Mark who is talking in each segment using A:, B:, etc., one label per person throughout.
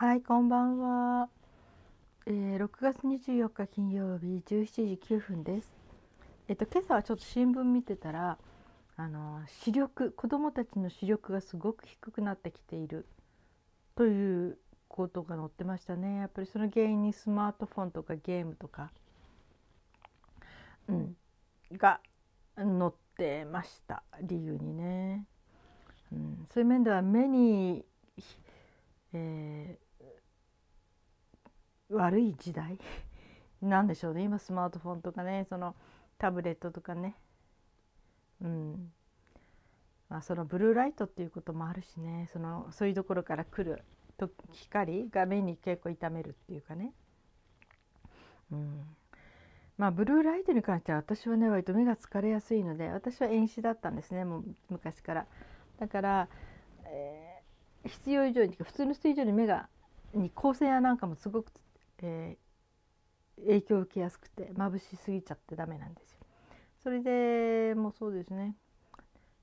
A: はい、こんばんは。えー、6月24日金曜日17時9分です。えっと今朝はちょっと新聞見てたら、あの視力子どもたちの視力がすごく低くなってきているということが載ってましたね。やっぱりその原因にスマートフォンとかゲームとか、うん、が載ってました理由にね。うん、そういう面では目に、えー、悪い時代？なんでしょうね。今スマートフォンとかねそのタブレットとかね、うん。まあ、そのブルーライトっていうこともあるしね。そのそういうところから来ると光が目に結構痛めるっていうかね、うん。まあ、ブルーライトに関しては私はね割と目が疲れやすいので私は遠視だったんですね。もう昔から。だから、えー、必要以上に普通の人以上に目がに光線やなんかもすごく、えー、影響を受けやすくて眩しすぎちゃってダメなんですよ。それでもうそうですね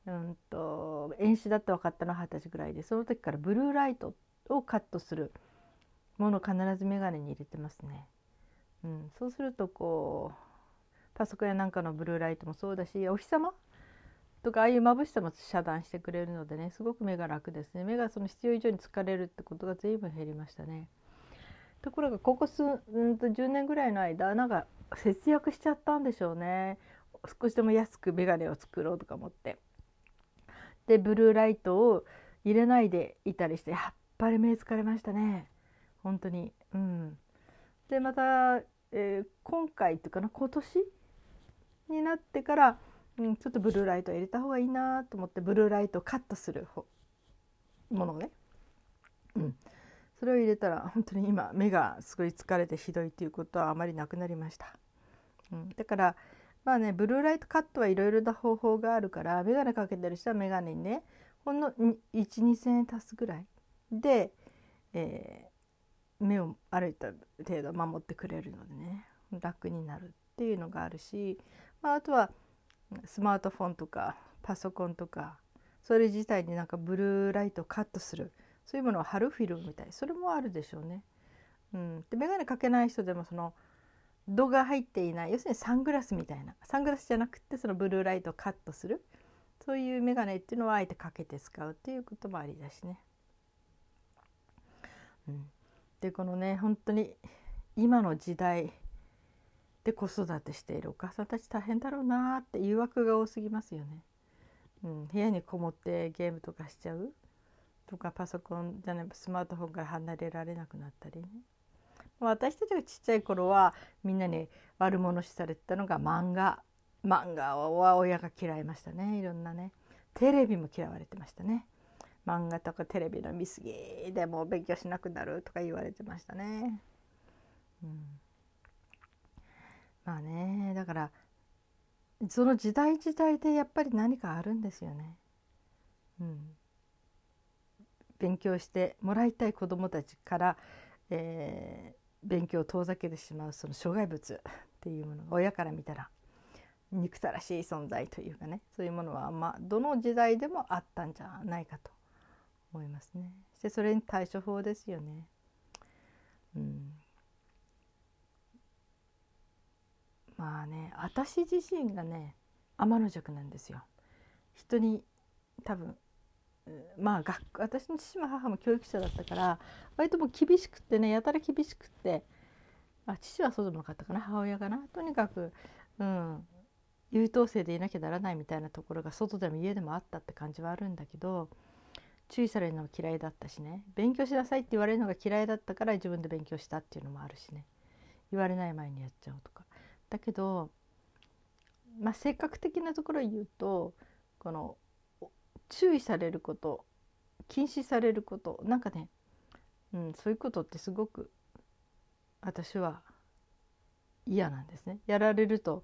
A: うんと遠視だって分かったのは二十歳ぐらいでその時からブルーライトをカットするものを必ず眼鏡に入れてますね。うん、そうするとこうパソコンやなんかのブルーライトもそうだしお日様とかああいう眩しさも遮断してくれるのでねすごく目が楽ですね目がその必要以上に疲れるってことが随分減りましたねところがここ数うんと10年ぐらいの間なんか節約しちゃったんでしょうね。少しでも安く眼鏡を作ろうとか思って。でブルーライトを入れないでいたりしてやっぱり目疲れましたね。本当に。うん。でまた、えー、今回っていうかな今年になってからうん、ちょっとブルーライト入れた方がいいなと思ってブルーライトをカットするものをね、それを入れたら 本当に今目がすごい疲れてひどいということはあまりなくなりました、うん、だからまあねブルーライトカットはいろいろな方法があるから眼鏡かけてる人は眼鏡にねほんの12,000円足すぐらいで、えー、目をある程度守ってくれるのでね楽になるっていうのがあるし、まあ、あとはスマートフォンとかパソコンとかそれ自体になんかブルーライトをカットするそういうものを貼るフィルムみたい。それもあるでしょうね。うん、で眼鏡かけない人でもその度が入っていない要するにサングラスみたいな。サングラスじゃなくてそのブルーライトをカットする。そういう眼鏡っていうのはあえてかけて使うっていうこともありだしね。うん、でこのね本当に今の時代で子育てしているお母さんたち大変だろうなって誘惑が多すぎますよね。うん、部屋にこもってゲームとかしちゃう。とかパソコンじゃないスマートフォンから離れられなくなったりね。私たちがちっちゃい頃はみんなに悪者視されてたのが漫画漫画は親が嫌いましたねいろんなねテレビも嫌われてましたね漫画とかテレビの見過ぎでも勉強しなくなるとか言われてましたね。うんまあねだからその時代時代でやっぱり何かあるんですよね。うん、勉強してもらいたい子どもたちから、えー、勉強を遠ざけてしまうその障害物っていうものが親から見たら憎たらしい存在というかねそういうものは、まあ、どの時代でもあったんじゃないかと思いますね。そしてそれに対処法ですよね。うんまあね私自身がね天の弱なんですよ。人に多分まあ学私の父も母も教育者だったから割ともう厳しくってねやたら厳しくってあ父はそうでもなかったかな母親がな。とにかく、うん、優等生でいなきゃならないみたいなところが外でも家でもあったって感じはあるんだけど注意されるのが嫌いだったしね。勉強しなさいって言われるのが嫌いだったから自分で勉強したっていうのもあるしね。言われない前にやっちゃうとか。だけど、まあ、性格的なところを言うとこの注意されること禁止されることなんかね、うん、そういうことってすごく私は嫌なんですね。やられると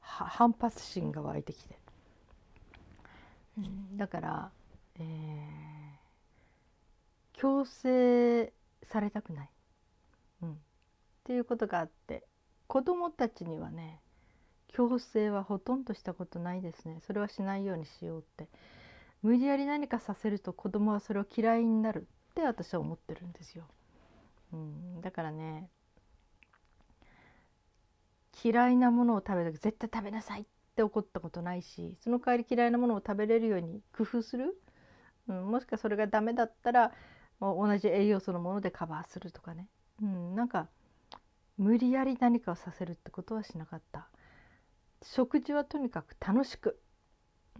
A: 反発心が湧いてきて、うん、だから、えー、強制されたくない、うん、っていうことがあって子供たちにはね強制はほとんどしたことないですね。それはしないようにしようって。無理やり何かさせると子供はそれを嫌いになるって私は思ってるんですよ。うん、だからね嫌いなものを食べる時絶対食べなさいって怒ったことないしその代わり嫌いなものを食べれるように工夫する、うん、もしくはそれがダメだったら同じ栄養素のものでカバーするとかね、うん、なんか無理やり何かをさせるってことはしなかった。食事はとにかく楽しく、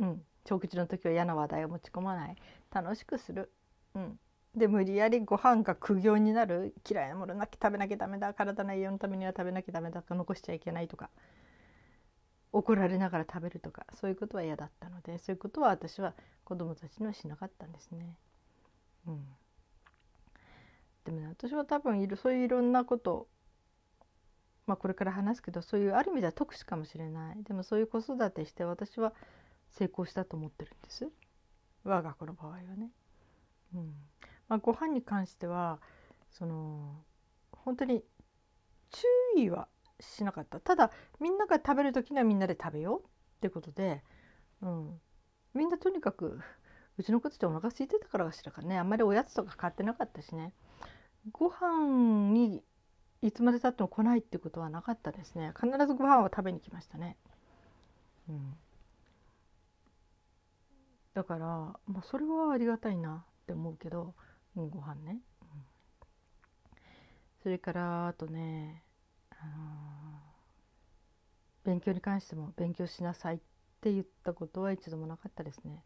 A: うん、食事の時は嫌な話題を持ち込まない。楽しくする、うん、で無理やりご飯が苦行になる嫌いなものなき食べなきゃダメだ。体の栄養のためには食べなきゃダメだとか残しちゃいけないとか。怒られながら食べるとか。そういうことは嫌だったのでそういうことは私は子供たちにはしなかったんですね。うん、でもね私は多分いるそういういろんなことまあこれから話すけどそういうある意味では特殊かもしれない。でもそういう子育てして私は成功したと思ってるんです？我が子の場合はね。うん。まあ、ご飯に関してはその本当に注意はしなかった。ただみんなが食べる時にはみんなで食べようってことで、うん、みんなとにかくうちの子たちお腹空いてたからかしらかね。あんまりおやつとか買ってなかったしね。ご飯にいつまでたっても来ないってことはなかったですね。必ずご飯を食べに来ましたね。うんだから、まあ、それはありがたいなって思うけど、うん、ご飯ね、うん、それからあとね、あのー、勉強に関しても勉強しなさいって言ったことは一度もなかったですね。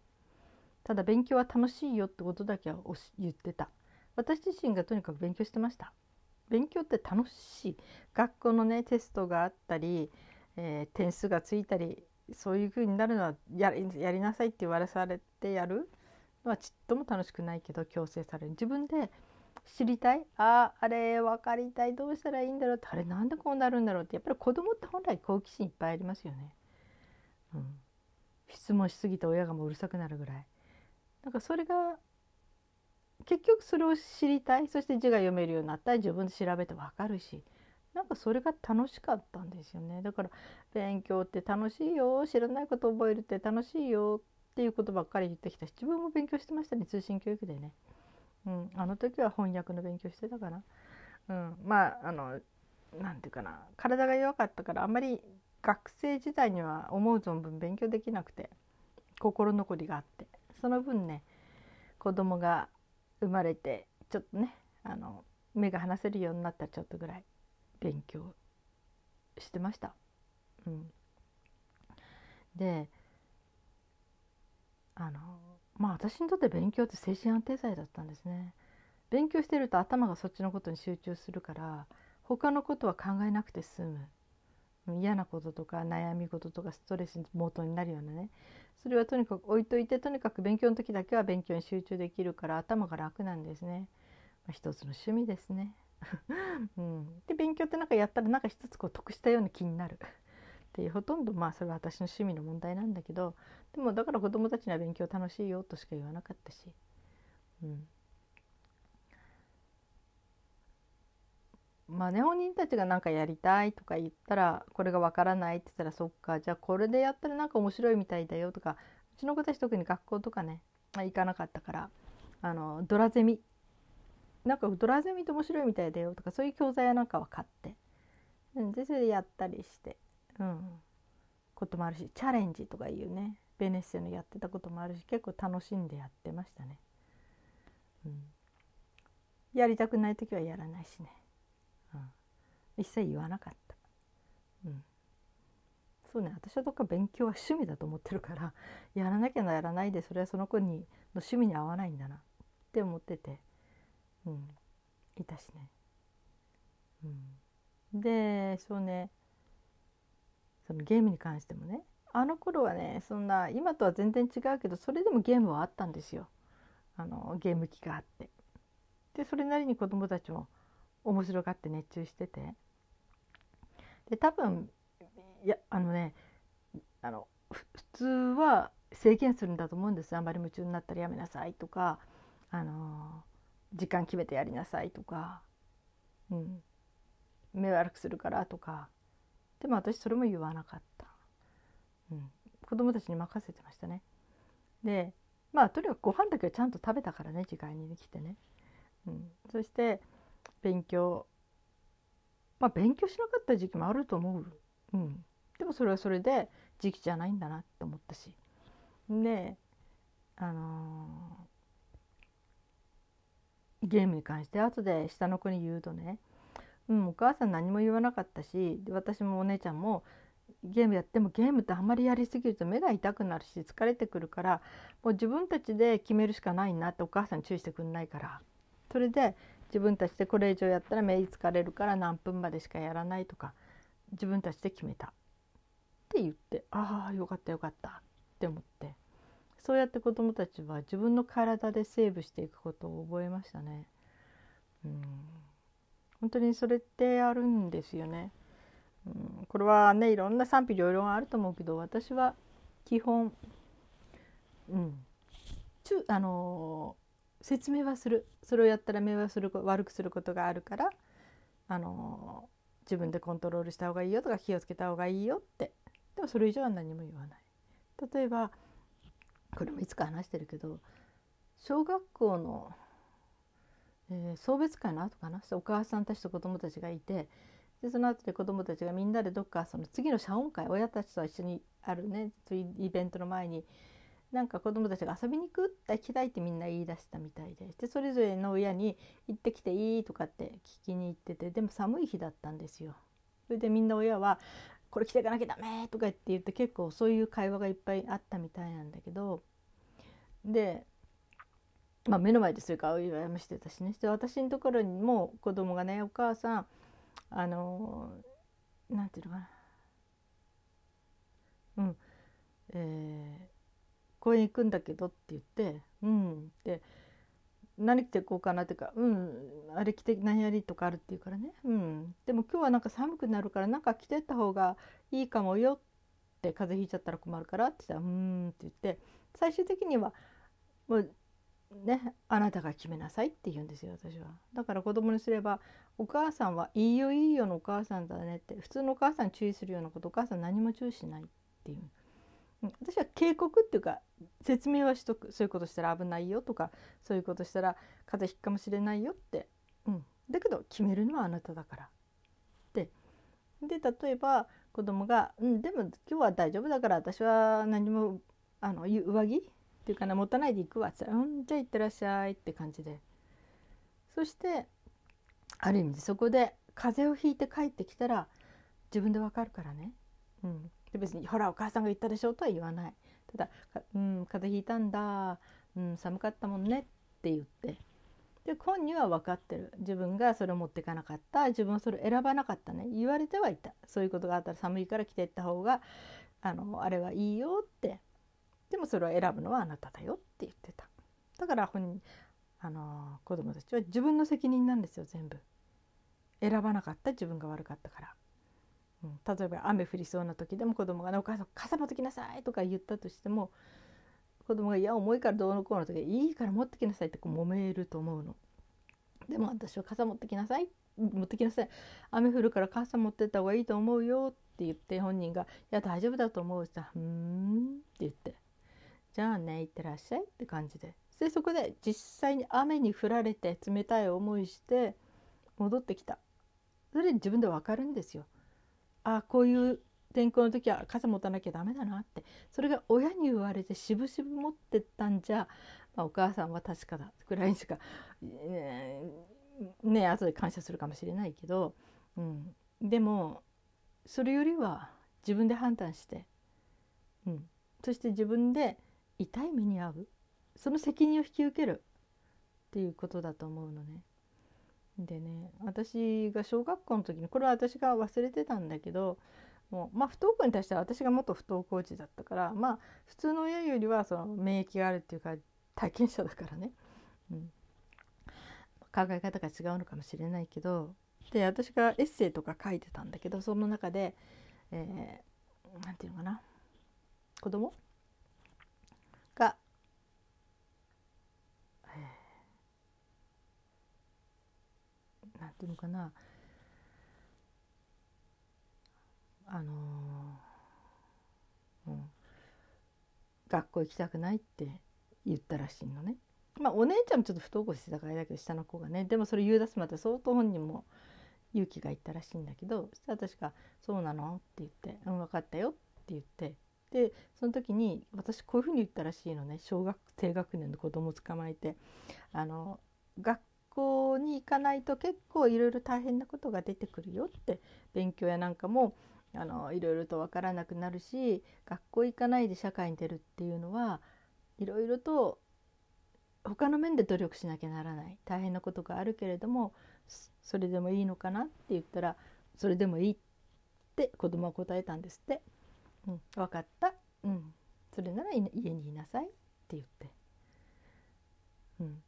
A: ただ勉強は楽しいよってことだけは言ってた。私自身がとにかく勉強してました。勉強って楽しい。学校のねテストがあったり、えー、点数がついたりそういう風になるのはやりなさいって言われされてやるのはちっとも楽しくないけど強制される。自分で知りたいああれ分かりたいどうしたらいいんだろう。ってあれなんでこうなるんだろうって。やっぱり子供って本来好奇心いっぱいありますよね。うん、質問しすぎて親がもううるさくなるぐらい。なんかそれが結局それを知りたいそして字が読めるようになったら自分で調べて分かるし。なんかそれが楽しかったんですよね。だから勉強って楽しいよ知らないこと覚えるって楽しいよっていうことばっかり言ってきた。し自分も勉強してましたね通信教育でね、うん、あの時は翻訳の勉強してたかな、うん、まああの何て言うかな。体が弱かったからあんまり学生時代には思う存分勉強できなくて心残りがあって。その分ね子供が生まれてちょっとねあの目が離せるようになったちょっとぐらい。勉強してました。うん、であのまあ私にとって勉強って精神安定剤だったんですね。勉強してると頭がそっちのことに集中するから他のことは考えなくて済む嫌なこととか悩み事とかストレス元になるようなねそれはとにかく置いといてとにかく勉強の時だけは勉強に集中できるから頭が楽なんですね。まあ、一つの趣味ですね。うん、で勉強ってなんかやったらなんか一つこう得したような気になる。っていうほとんどまあそれは私の趣味の問題なんだけどでもだから子供たちには勉強楽しいよとしか言わなかったし、うん、まあね本人たちが何かやりたいとか言ったらこれがわからないって言ったらそっかじゃあこれでやったらなんか面白いみたいだよとかうちの子たち特に学校とかね、行かなかったからあのドラゼミなんかドラゼミって面白いみたいだよとかそういう教材なんかは買って、うん、でそれでやったりして、うん、こともあるしチャレンジとかいうね。ベネッセのやってたこともあるし結構楽しんでやってましたね。うん、やりたくない時はやらないしね、うん、一切言わなかった。うん。そうね私はどっか勉強は趣味だと思ってるからやらなきゃやらないでそれはその子にの趣味に合わないんだなって思ってて。うん、いたしね。うん、でそうね。そのゲームに関してもね。あの頃はねそんな今とは全然違うけどそれでもゲームはあったんですよ。あのゲーム機があって。でそれなりに子供たちも面白がって熱中してて。で多分いやあのねあの普通は制限するんだと思うんです。あんまり夢中になったらやめなさいとかあの時間決めてやりなさいとか、うん、目悪くするからとか。でも私それも言わなかった、うん、子供たちに任せてましたね。でまあとにかくご飯だけはちゃんと食べたからね時間に来てね、うん、そして勉強。まあ勉強しなかった時期もあると思う、うん、でもそれはそれで時期じゃないんだなって思ったし。であのー、ゲームに関して後で下の子に言うとねうん、お母さん何も言わなかったし私もお姉ちゃんもゲームやってもゲームってあんまりやりすぎると目が痛くなるし疲れてくるからもう自分たちで決めるしかないなってお母さん注意してくんないから。それで自分たちでこれ以上やったら目疲れるから何分までしかやらないとか自分たちで決めた。って言ってああよかったよかったって思って。そうやって子どもたちは自分の体でセーブしていくことを覚えましたね。うん本当にそれってあるんですよね。うん、これはねいろんな賛否両論あると思うけど私は基本、うん、ちゅあの説明はするそれをやったら目はする悪くすることがあるからあの自分でコントロールした方がいいよとか気をつけた方がいいよってでもそれ以上は何も言わない。例えばこれもいつか話してるけど小学校のえー、送別会の後かなお母さんたちと子供たちがいてでその後で子供たちがみんなでどっかその次の謝恩会親たちと一緒にあるねそういうイベントの前になんか子供たちが遊びに行くって行きたいってみんな言い出したみたいででそれぞれの親に「行ってきていい?」とかって聞きに行っててでも寒い日だったんですよ。それでみんな親は「これ着ていかなきゃダメ!」とかって言って結構そういう会話がいっぱいあったみたいなんだけどでまあ、目の前でそういうかお祝いもしてたしね。して私のところにも子供がね「お母さんあのなんていうのかな。うん。えー、公園行くんだけど」って言って「うん」って何着ていこうかなっていうか「うんあれ着て何やり」とかあるって言うからね「うん。でも今日はなんか寒くなるからなんか着てった方がいいかもよ」って風邪ひいちゃったら困るからって言ったら「うん」って言って最終的にはもうねあなたが決めなさいって言うんですよ私は。だから子供にすればお母さんはいいよいいよのお母さんだねって普通のお母さん注意するようなことお母さん何も注意しないっていう。私は警告っていうか説明はしとく。そういうことしたら危ないよとかそういうことしたら風邪ひくかもしれないよって、うん、だけど決めるのはあなただからでで例えば子供が「うんでも今日は大丈夫だから私は何もあの上着っていうかな持たないで行くわ」って言ったら「うんじゃあ行ってらっしゃい」って感じで。そしてある意味でそこで風邪をひいて帰ってきたら自分でわかるからね、うん、で別に「ほらお母さんが言ったでしょ」とは言わない。ただ「うん風邪ひいたんだ、うん、寒かったもんね」って言って。で本人は分かってる。自分がそれを持っていかなかった。自分はそれを選ばなかったね。言われてはいた。そういうことがあったら寒いから着ていった方があのあれはいいよって。でもそれを選ぶのはあなただよって言ってた。だから本人あの子供たちは自分の責任なんですよ全部。選ばなかった自分が悪かったから、例えば雨降りそうな時でも子供がね「お母さん傘持ってきなさい」とか言ったとしても子供が「いや重いからどうのこうの時いいから持ってきなさい」ってこう揉めると思うの。でも私は傘持ってきなさい持ってきなさい。雨降るから傘持ってった方がいいと思うよって言って本人が「いや大丈夫だと思う」って言ったら「うん」って言って。じゃあねいってらっしゃいって感じで。でそこで実際に雨に降られて冷たい思いして戻ってきた。それで自分で分かるんですよ。あこういう天候の時は傘持たなきゃダメだなって。それが親に言われて渋々持ってったんじゃ、まあ、お母さんは確かだくらいにしか、ねね後で感謝するかもしれないけど、うん、でもそれよりは自分で判断して、うん、そして自分で痛い目に遭う。その責任を引き受けるっていうことだと思うのね。でね私が小学校の時にこれは私が忘れてたんだけどもうまあ不登校に対しては私が元不登校児だったからまあ普通の親よりはその免疫があるっていうか体験者だからね、うん、考え方が違うのかもしれないけどで私がエッセイとか書いてたんだけどその中で何、えー、て言うのかな。子供が、えー、なんていうのかなあのー、うん、学校行きたくないって言ったらしいのね。まあお姉ちゃんもちょっと不登校してたからだけど下の子がねでもそれ言い出すまで相当本人も勇気がいったらしいんだけどそしたら私が「そうなの?」って言って「うん分かったよ」って言ってでその時に私こういうふうに言ったらしいのね小学低学年の子供を捕まえてあの学校に行かないと結構いろいろ大変なことが出てくるよって勉強やなんかもあのいろいろと分からなくなるし学校行かないで社会に出るっていうのはいろいろと他の面で努力しなきゃならない。大変なことがあるけれどもそれでもいいのかなって言ったらそれでもいいって子供は答えたんですって「うん、分かった。うん。それなら家にいなさい」って言って。うん。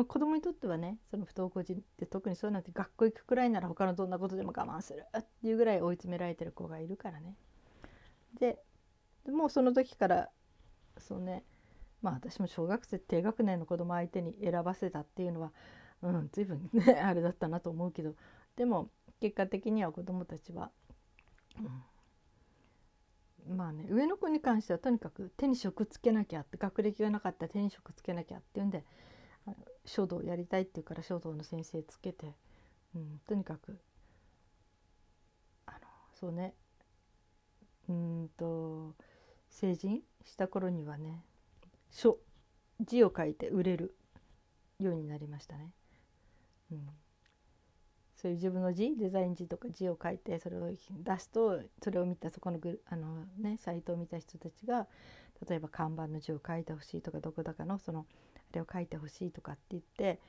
A: まあ、子供にとってはねその不登校児って特にそうなんて学校行くくらいなら他のどんなことでも我慢するっていうぐらい追い詰められてる子がいるからね。でもうその時からそうねまあ私も小学生低学年の子供相手に選ばせたっていうのはうん随分ね あれだったなと思うけどでも結果的には子供たちは、うん、まあね上の子に関してはとにかく手に職つけなきゃって学歴がなかったら手に職つけなきゃっていうんで書道やりたいって言うから書道の先生つけて、うん、とにかくあのそうねうんと成人した頃にはね書字を書いて売れるようになりましたね。うん、そういう自分の字デザイン字とか字を書いてそれを出すとそれを見たそこのグあの、ね、サイトを見た人たちが例えば看板の字を書いてほしいとかどこだかのそのあれを書いてほしいとかって言って、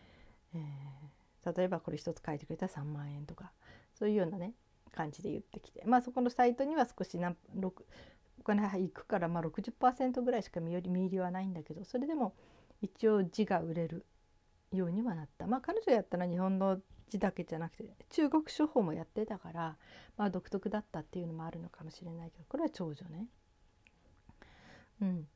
A: えー、例えばこれ一つ書いてくれたら3万円とかそういうようなね感じで言ってきてまあそこのサイトには少しなお金いくからまあ60%ぐらいしか見入りはないんだけどそれでも一応字が売れるようにはなった。まあ彼女やったら日本の字だけじゃなくて中国書法もやってたから、まあ、独特だったっていうのもあるのかもしれないけどこれは長女ね。うん、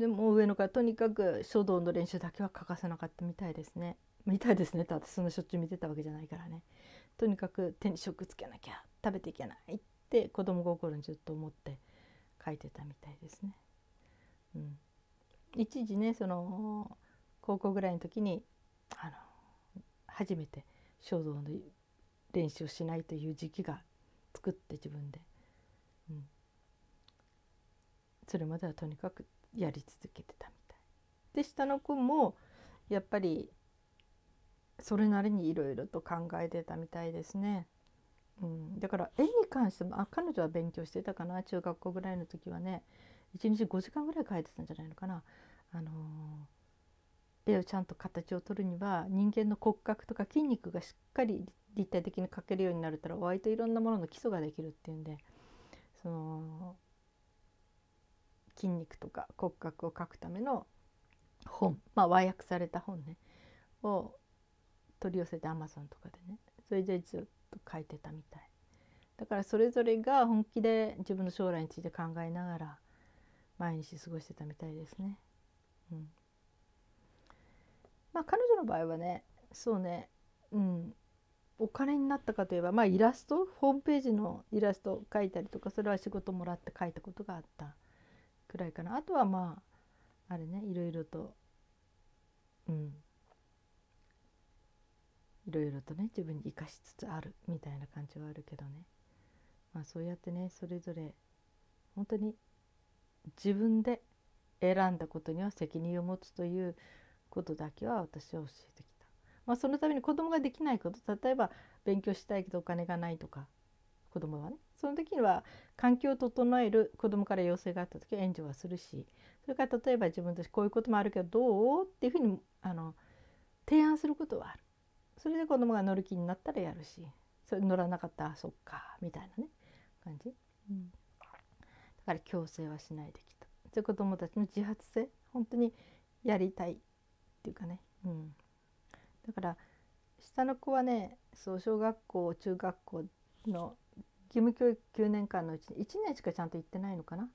A: でも上の子はとにかく書道の練習だけは欠かせなかったみたいですね。みたいですねってそんなしょっちゅう見てたわけじゃないからね。とにかく手に職つけなきゃ食べていけないって子供心にずっと思って書いてたみたいですね。うん、一時ねその高校ぐらいの時にあの初めて書道の練習をしないという時期が作って自分で、うん、それまではとにかくやり続けてたみたい。で下の子もやっぱりそれなりにいろいろと考えてたみたいですね。うん、だから絵に関してもあ彼女は勉強してたかな中学校ぐらいの時はね1日5時間ぐらい描いてたんじゃないのかな。あのー絵をちゃんと形を取るには人間の骨格とか筋肉がしっかり立体的に描けるようになるたら割といろんなものの基礎ができるっていうんでその筋肉とか骨格を描くための本まあ和訳された本ねを取り寄せてアマゾンとかでねそれでずっと書いてたみたい。だからそれぞれが本気で自分の将来について考えながら毎日過ごしてたみたいですね。うん。まあ彼女の場合はねそうねうん。お金になったかといえばまあイラストホームページのイラスト描いたりとかそれは仕事もらって描いたことがあった。くらいかな。あとはまああれねいろいろとうん。いろいろとね自分に生かしつつあるみたいな感じはあるけどね。まあそうやってねそれぞれ本当に自分で選んだことには責任を持つということだけは私は教えてきた。まあ、そのために子供ができないこと例えば勉強したいけどお金がないとか子供はね。その時には環境を整える子供から要請があった時は援助はするしそれから例えば自分としてこういうこともあるけどどうっていうふうにあの提案することはある。それで子供が乗る気になったらやるしそれ乗らなかったらそっかみたいなね感じ、うん、だから強制はしないできた。で子供たちの自発性本当にやりたいっていうかね、うん、だから下の子はねそう小学校中学校の義務教育9年間のうちに1年しかちゃんと行ってないのかな？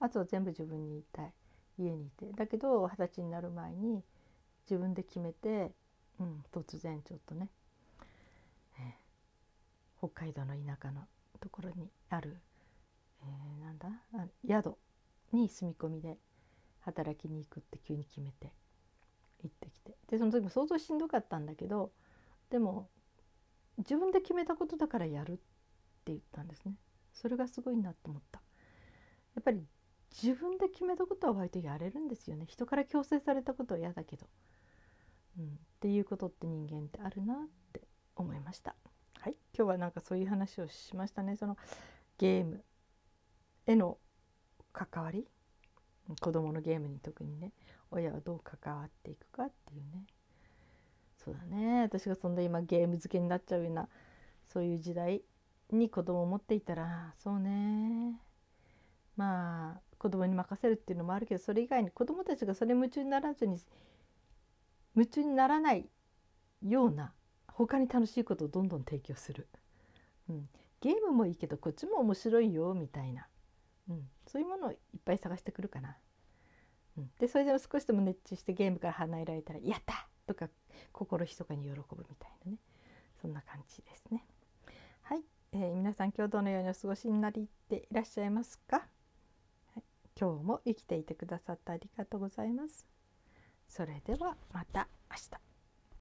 A: あとは全部自分に言いたい。家にいて。だけど二十歳になる前に自分で決めて、うん、突然ちょっとね、北海道の田舎のところにある、えー、なんだ？宿に住み込みで働きに行くって急に決めて行ってきて。でその時も相当しんどかったんだけどでも自分で決めたことだからやるっって言ったんですね。それがすごいなと思った。やっぱり自分で決めたことは割とやれるんですよね。人から強制されたことは嫌だけど、うん、っていうことって人間ってあるなって思いました。はい。今日はなんかそういう話をしましたね。そのゲーム。への関わり。子供のゲームに特にね。親はどう関わっていくかっていうね。そうだね。私がそんな今ゲーム漬けになっちゃうようなそういう時代。に子供を持っていたらそうね。まあ子供に任せるっていうのもあるけどそれ以外に子供たちがそれ夢中にならずに夢中にならないような他に楽しいことをどんどん提供する、うん、ゲームもいいけどこっちも面白いよみたいな、うん、そういうものをいっぱい探してくるかな。うん、でそれでも少しでも熱中してゲームから離れられたら「やった!」とか心ひそかに喜ぶみたいなね。そんな感じですね。はい、えー、皆さん今日どのようにお過ごしになりっていらっしゃいますか、はい、今日も生きていてくださってありがとうございます。それではまた明日。